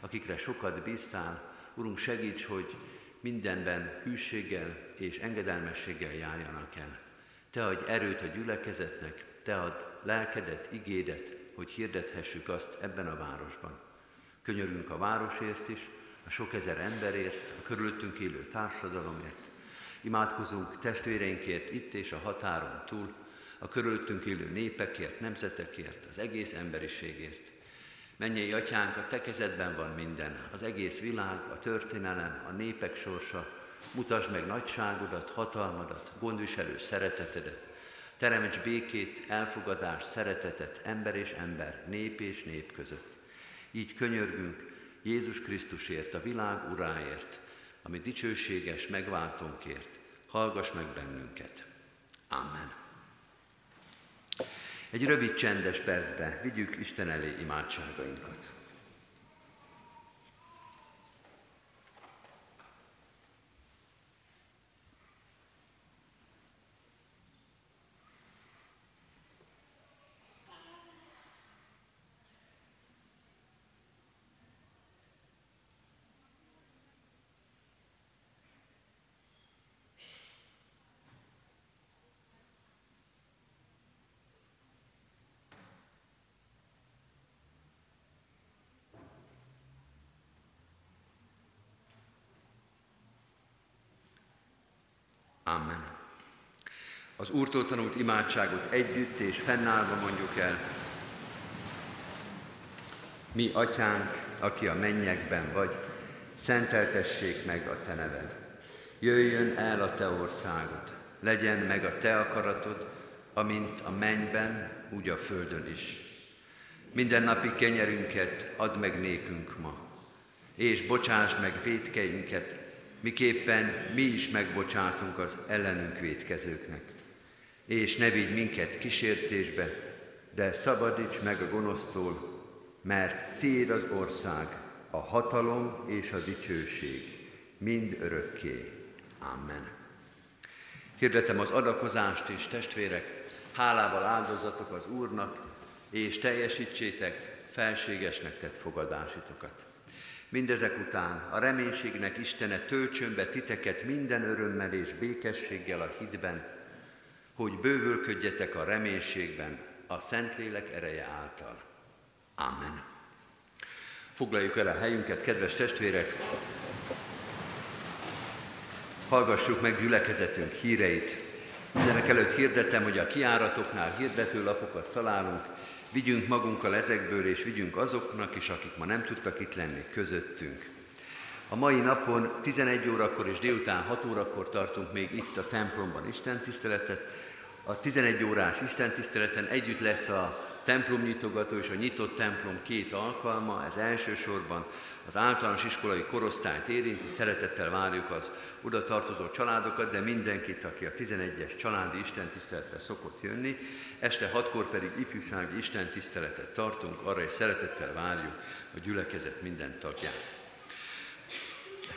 akikre sokat bíztál. Urunk, segíts, hogy mindenben hűséggel és engedelmességgel járjanak el. Te adj erőt a gyülekezetnek, Te add lelkedet, igédet, hogy hirdethessük azt ebben a városban. Könyörünk a városért is, a sok ezer emberért, a körülöttünk élő társadalomért, Imádkozunk testvéreinkért itt és a határon túl, a körülöttünk élő népekért, nemzetekért, az egész emberiségért. Mennyei atyánk, a te kezedben van minden, az egész világ, a történelem, a népek sorsa. Mutasd meg nagyságodat, hatalmadat, gondviselő szeretetedet. Teremts békét, elfogadást, szeretetet ember és ember, nép és nép között. Így könyörgünk Jézus Krisztusért, a világ uráért, ami dicsőséges megváltónkért, hallgass meg bennünket. Amen. Egy rövid csendes percbe vigyük Isten elé imádságainkat. Amen. Az Úrtól tanult imádságot együtt és fennállva mondjuk el. Mi, Atyánk, aki a mennyekben vagy, szenteltessék meg a Te neved. Jöjjön el a Te országod, legyen meg a Te akaratod, amint a mennyben, úgy a földön is. Minden napi kenyerünket add meg nékünk ma, és bocsásd meg védkeinket, miképpen mi is megbocsátunk az ellenünk védkezőknek. És ne vigy minket kísértésbe, de szabadíts meg a gonosztól, mert Tiéd az ország, a hatalom és a dicsőség, mind örökké. Amen. Hirdetem az adakozást is, testvérek, hálával áldozatok az Úrnak, és teljesítsétek felségesnek tett fogadásitokat. Mindezek után a reménységnek Istene töltsön be titeket minden örömmel és békességgel a hitben, hogy bővölködjetek a reménységben a Szentlélek ereje által. Amen. Foglaljuk el a helyünket, kedves testvérek! Hallgassuk meg gyülekezetünk híreit. Mindenek előtt hirdetem, hogy a kiáratoknál hirdetőlapokat találunk, Vigyünk magunkkal ezekből, és vigyünk azoknak is, akik ma nem tudtak itt lenni közöttünk. A mai napon 11 órakor és délután 6 órakor tartunk még itt a templomban Isten tiszteletet. A 11 órás Isten tiszteleten együtt lesz a templom nyitogató és a nyitott templom két alkalma, ez elsősorban az általános iskolai korosztályt érinti, szeretettel várjuk az oda tartozó családokat, de mindenkit, aki a 11-es családi istentiszteletre szokott jönni. Este hatkor pedig ifjúsági istentiszteletet tartunk, arra is szeretettel várjuk a gyülekezet minden tagját.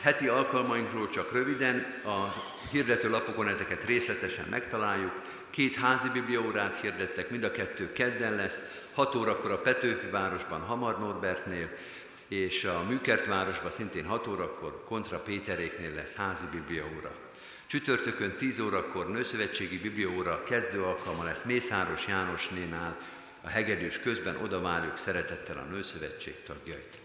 Heti alkalmainkról csak röviden, a hirdető lapokon ezeket részletesen megtaláljuk. Két házi bibliaórát hirdettek, mind a kettő kedden lesz, 6 órakor a Petőfi városban, Hamar Norbertnél, és a Műkert városban szintén 6 órakor Kontra Péteréknél lesz házi bibliaóra. Csütörtökön 10 órakor Nőszövetségi Biblióra kezdő alkalma lesz Mészáros Jánosnénál, a hegedűs közben oda várjuk szeretettel a Nőszövetség tagjait.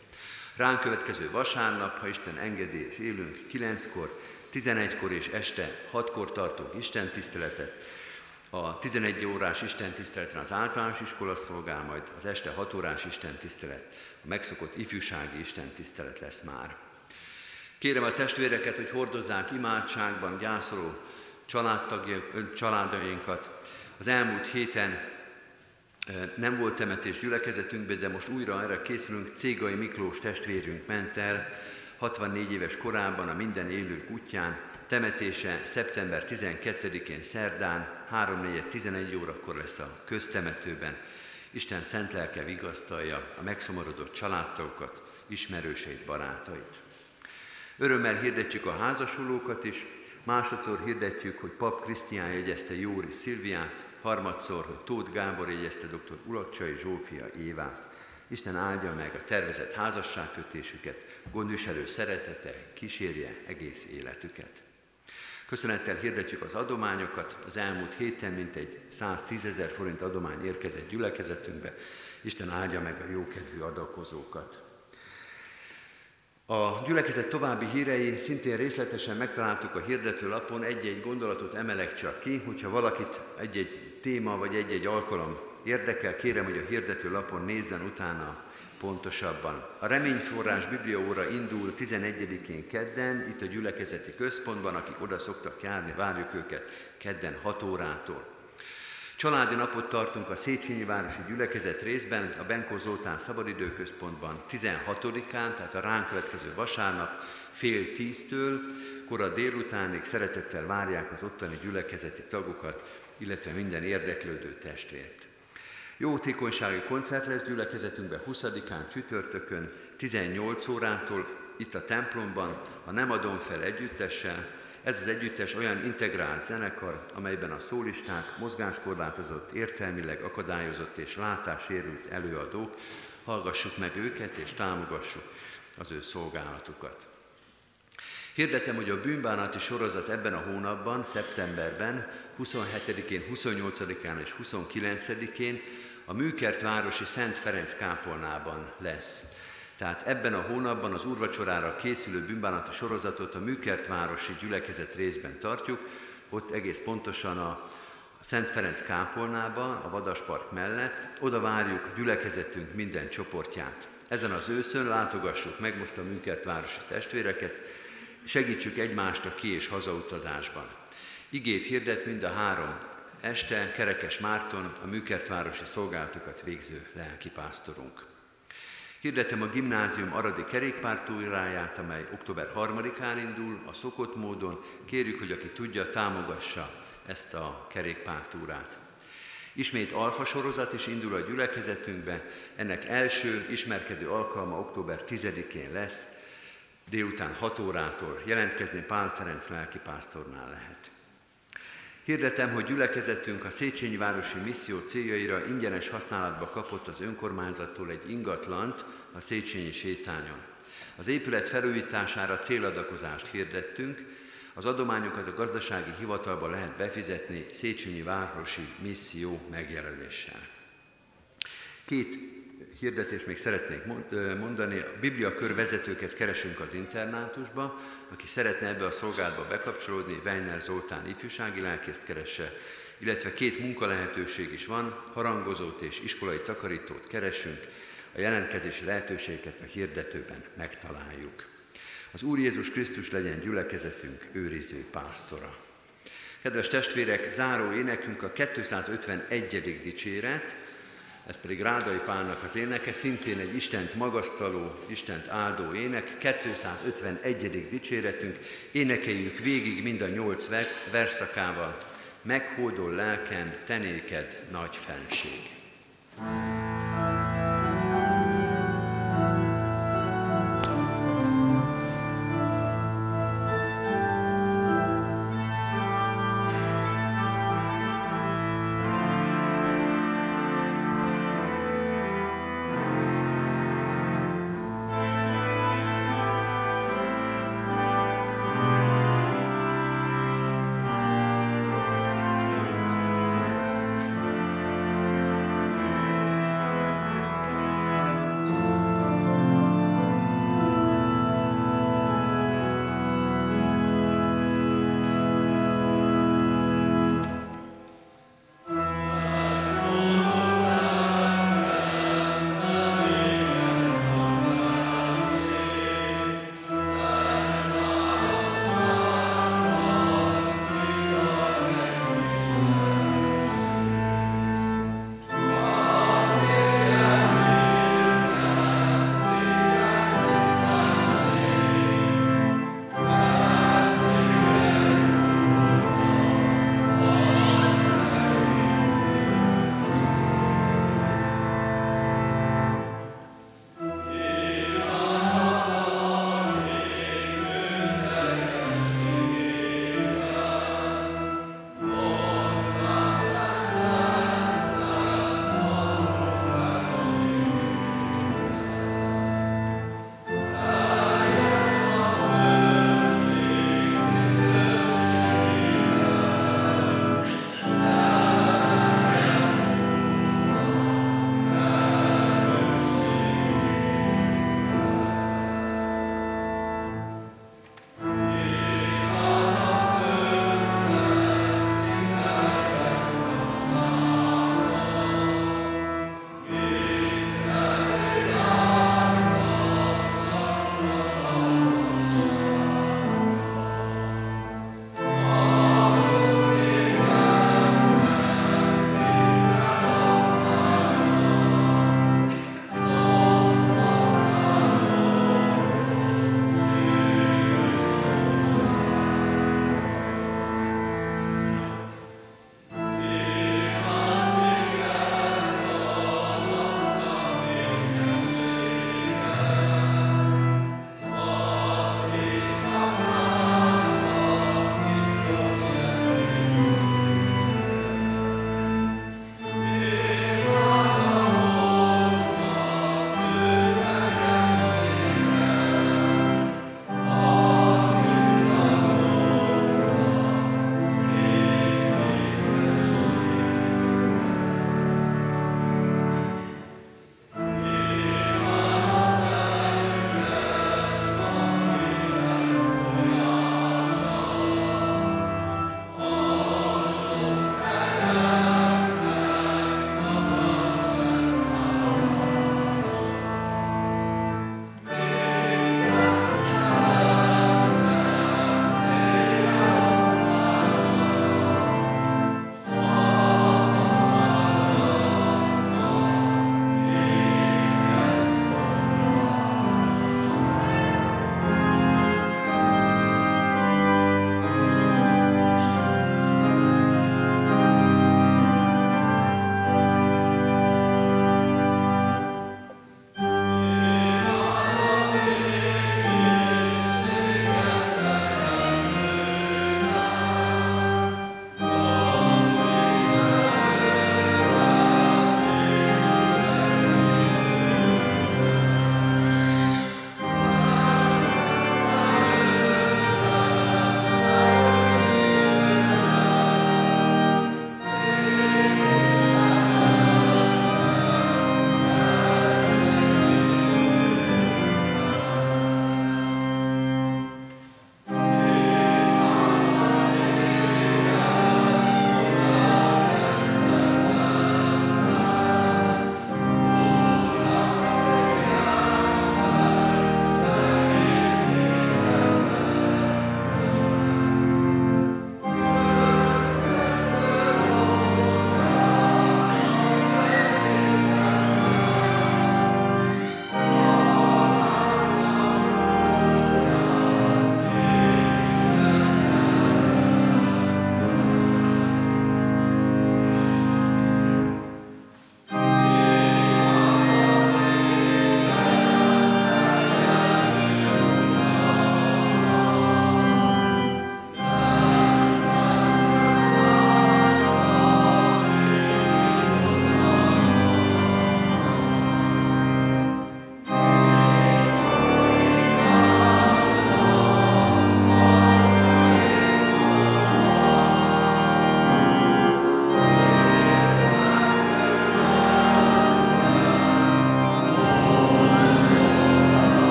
Ránk következő vasárnap, ha Isten engedi és élünk, 9-kor, 11-kor és este 6-kor tartunk Isten tiszteletet. A 11 órás Isten tiszteleten az általános iskola szolgál, majd az este 6 órás Isten tisztelet, a megszokott ifjúsági Isten tisztelet lesz már. Kérem a testvéreket, hogy hordozzák imádságban gyászoló családjainkat. Az elmúlt héten nem volt temetés gyülekezetünkben, de most újra erre készülünk. Cégai Miklós testvérünk ment el 64 éves korában a minden élő útján. Temetése szeptember 12-én szerdán 3-4-11 órakor lesz a köztemetőben. Isten szent lelke vigasztalja a megszomorodott családtagokat, ismerőseit, barátait. Örömmel hirdetjük a házasulókat is, másodszor hirdetjük, hogy Pap Krisztián jegyezte Jóri Szilviát, harmadszor, hogy Tóth Gábor jegyezte dr. Ulacsai Zsófia Évát. Isten áldja meg a tervezett házasságkötésüket, gondviselő szeretete kísérje egész életüket. Köszönettel hirdetjük az adományokat. Az elmúlt héten mintegy 110 ezer forint adomány érkezett gyülekezetünkbe. Isten áldja meg a jókedvű adakozókat. A gyülekezet további hírei szintén részletesen megtaláltuk a hirdető lapon, egy-egy gondolatot emelek csak ki, hogyha valakit egy-egy téma vagy egy-egy alkalom érdekel, kérem, hogy a hirdető lapon nézzen utána pontosabban. A Reményforrás Bibliaóra indul 11-én kedden, itt a gyülekezeti központban, akik oda szoktak járni, várjuk őket kedden 6 órától. Családi napot tartunk a Széchenyi Városi Gyülekezet részben, a Benkó Zoltán Szabadidőközpontban 16-án, tehát a ránk következő vasárnap fél tíztől, kora délutánig szeretettel várják az ottani gyülekezeti tagokat, illetve minden érdeklődő testvért. Jótékonysági koncert lesz gyülekezetünkben 20-án csütörtökön 18 órától itt a templomban, a Nem adom fel együttessel. Ez az együttes olyan integrált zenekar, amelyben a szólisták, mozgáskorlátozott, értelmileg akadályozott és látássérült előadók, hallgassuk meg őket és támogassuk az ő szolgálatukat. Hirdetem, hogy a bűnbánati sorozat ebben a hónapban, szeptemberben, 27-én, 28-án és 29-én a Műkert városi Szent Ferenc kápolnában lesz. Tehát ebben a hónapban az úrvacsorára készülő bűnbánati sorozatot a Műkert városi gyülekezet részben tartjuk, ott egész pontosan a Szent Ferenc kápolnába, a Vadaspark mellett, oda várjuk gyülekezetünk minden csoportját. Ezen az őszön látogassuk meg most a Műkert városi testvéreket, segítsük egymást a ki- és hazautazásban. Igét hirdet mind a három este Kerekes Márton, a műkertvárosi szolgálatokat végző lelkipásztorunk. Hirdetem a gimnázium aradi kerékpártúráját, amely október 3-án indul, a szokott módon. Kérjük, hogy aki tudja, támogassa ezt a kerékpártúrát. Ismét alfa sorozat is indul a gyülekezetünkbe, ennek első ismerkedő alkalma október 10-én lesz, délután 6 órától jelentkezni Pál Ferenc lelkipásztornál lehet. Hirdetem, hogy gyülekezetünk a Széchenyi Városi Misszió céljaira ingyenes használatba kapott az önkormányzattól egy ingatlant a Széchenyi sétányon. Az épület felújítására céladakozást hirdettünk, az adományokat a gazdasági hivatalba lehet befizetni Széchenyi Városi Misszió megjelenéssel. Két hirdetést még szeretnék mondani. A Biblia kör vezetőket keresünk az internátusba, aki szeretne ebbe a szolgálatba bekapcsolódni, Weiner Zoltán ifjúsági lelkészt keresse, illetve két munkalehetőség is van, harangozót és iskolai takarítót keresünk, a jelentkezési lehetőségeket a hirdetőben megtaláljuk. Az Úr Jézus Krisztus legyen gyülekezetünk őriző pásztora. Kedves testvérek, záró énekünk a 251. dicséret, ez pedig Rádai Pálnak az éneke, szintén egy Istent magasztaló, Istent áldó ének, 251. dicséretünk, énekeljük végig mind a nyolc verszakával, meghódol lelkem, tenéked nagy fenség.